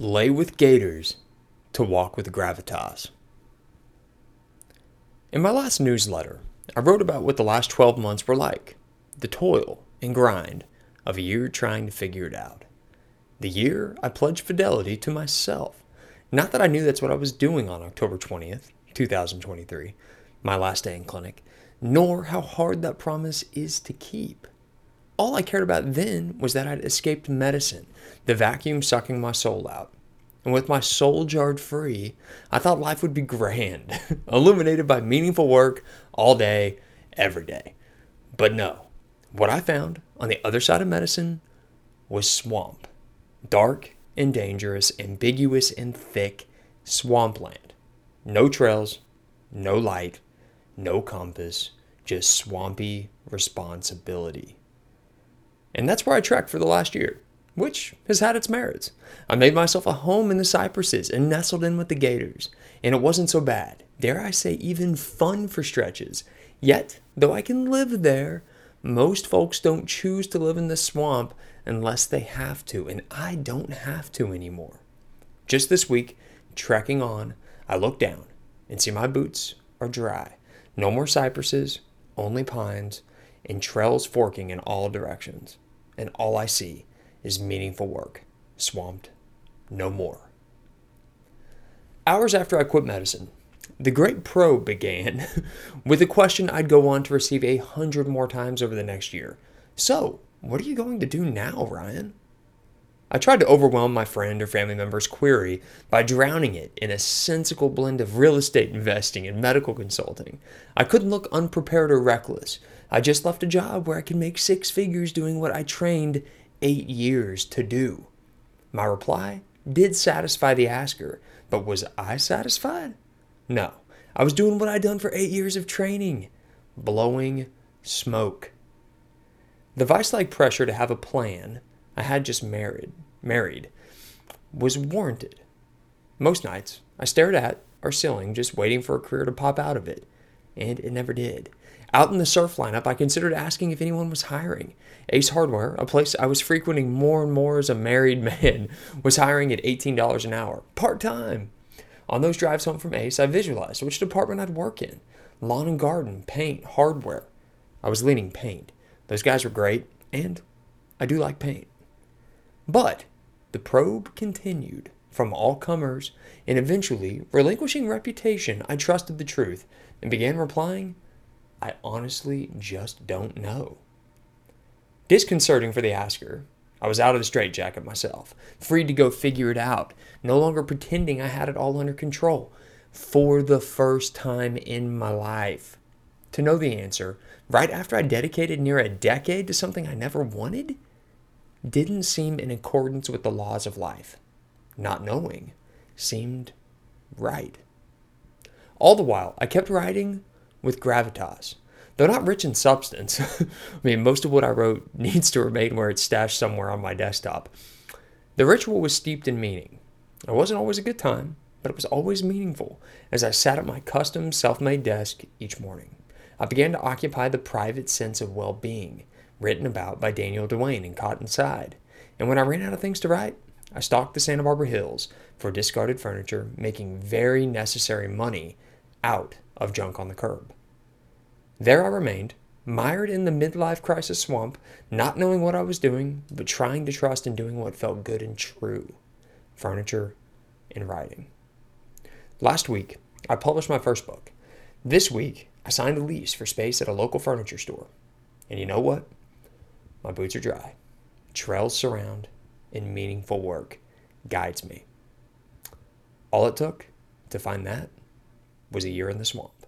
lay with gators to walk with gravitas. In my last newsletter, I wrote about what the last 12 months were like the toil and grind of a year trying to figure it out. The year I pledged fidelity to myself. Not that I knew that's what I was doing on October 20th, 2023, my last day in clinic, nor how hard that promise is to keep. All I cared about then was that I'd escaped medicine, the vacuum sucking my soul out. And with my soul jarred free, I thought life would be grand, illuminated by meaningful work all day, every day. But no, what I found on the other side of medicine was swamp. Dark and dangerous, ambiguous and thick swampland. No trails, no light, no compass, just swampy responsibility. And that's where I trekked for the last year, which has had its merits. I made myself a home in the cypresses and nestled in with the gators, and it wasn't so bad. Dare I say, even fun for stretches. Yet, though I can live there, most folks don't choose to live in the swamp unless they have to, and I don't have to anymore. Just this week, trekking on, I look down and see my boots are dry. No more cypresses, only pines, and trails forking in all directions. And all I see is meaningful work, swamped, no more. Hours after I quit medicine, the great probe began with a question I'd go on to receive a hundred more times over the next year. So, what are you going to do now, Ryan? I tried to overwhelm my friend or family member's query by drowning it in a sensical blend of real estate investing and medical consulting. I couldn't look unprepared or reckless. I just left a job where I could make six figures doing what I trained eight years to do. My reply did satisfy the asker, but was I satisfied? No. I was doing what I'd done for eight years of training blowing smoke. The vice like pressure to have a plan I had just married, married was warranted. Most nights, I stared at our ceiling, just waiting for a career to pop out of it, and it never did. Out in the surf lineup, I considered asking if anyone was hiring. Ace Hardware, a place I was frequenting more and more as a married man, was hiring at $18 an hour, part time. On those drives home from Ace, I visualized which department I'd work in lawn and garden, paint, hardware. I was leaning paint. Those guys were great, and I do like paint. But the probe continued from all comers, and eventually, relinquishing reputation, I trusted the truth and began replying, I honestly just don't know. Disconcerting for the asker, I was out of the straitjacket myself, free to go figure it out, no longer pretending I had it all under control. For the first time in my life. To know the answer, right after I dedicated near a decade to something I never wanted, didn't seem in accordance with the laws of life. Not knowing seemed right. All the while, I kept writing with gravitas. Though not rich in substance, I mean, most of what I wrote needs to remain where it's stashed somewhere on my desktop. The ritual was steeped in meaning. It wasn't always a good time, but it was always meaningful as I sat at my custom self made desk each morning. I began to occupy the private sense of well being, written about by Daniel Duane in Caught Inside. And when I ran out of things to write, I stalked the Santa Barbara Hills for discarded furniture, making very necessary money out of junk on the curb. There I remained, mired in the midlife crisis swamp, not knowing what I was doing, but trying to trust in doing what felt good and true furniture and writing. Last week, I published my first book. This week, I signed a lease for space at a local furniture store. And you know what? My boots are dry. Trails surround, and meaningful work guides me. All it took to find that was a year in the swamp.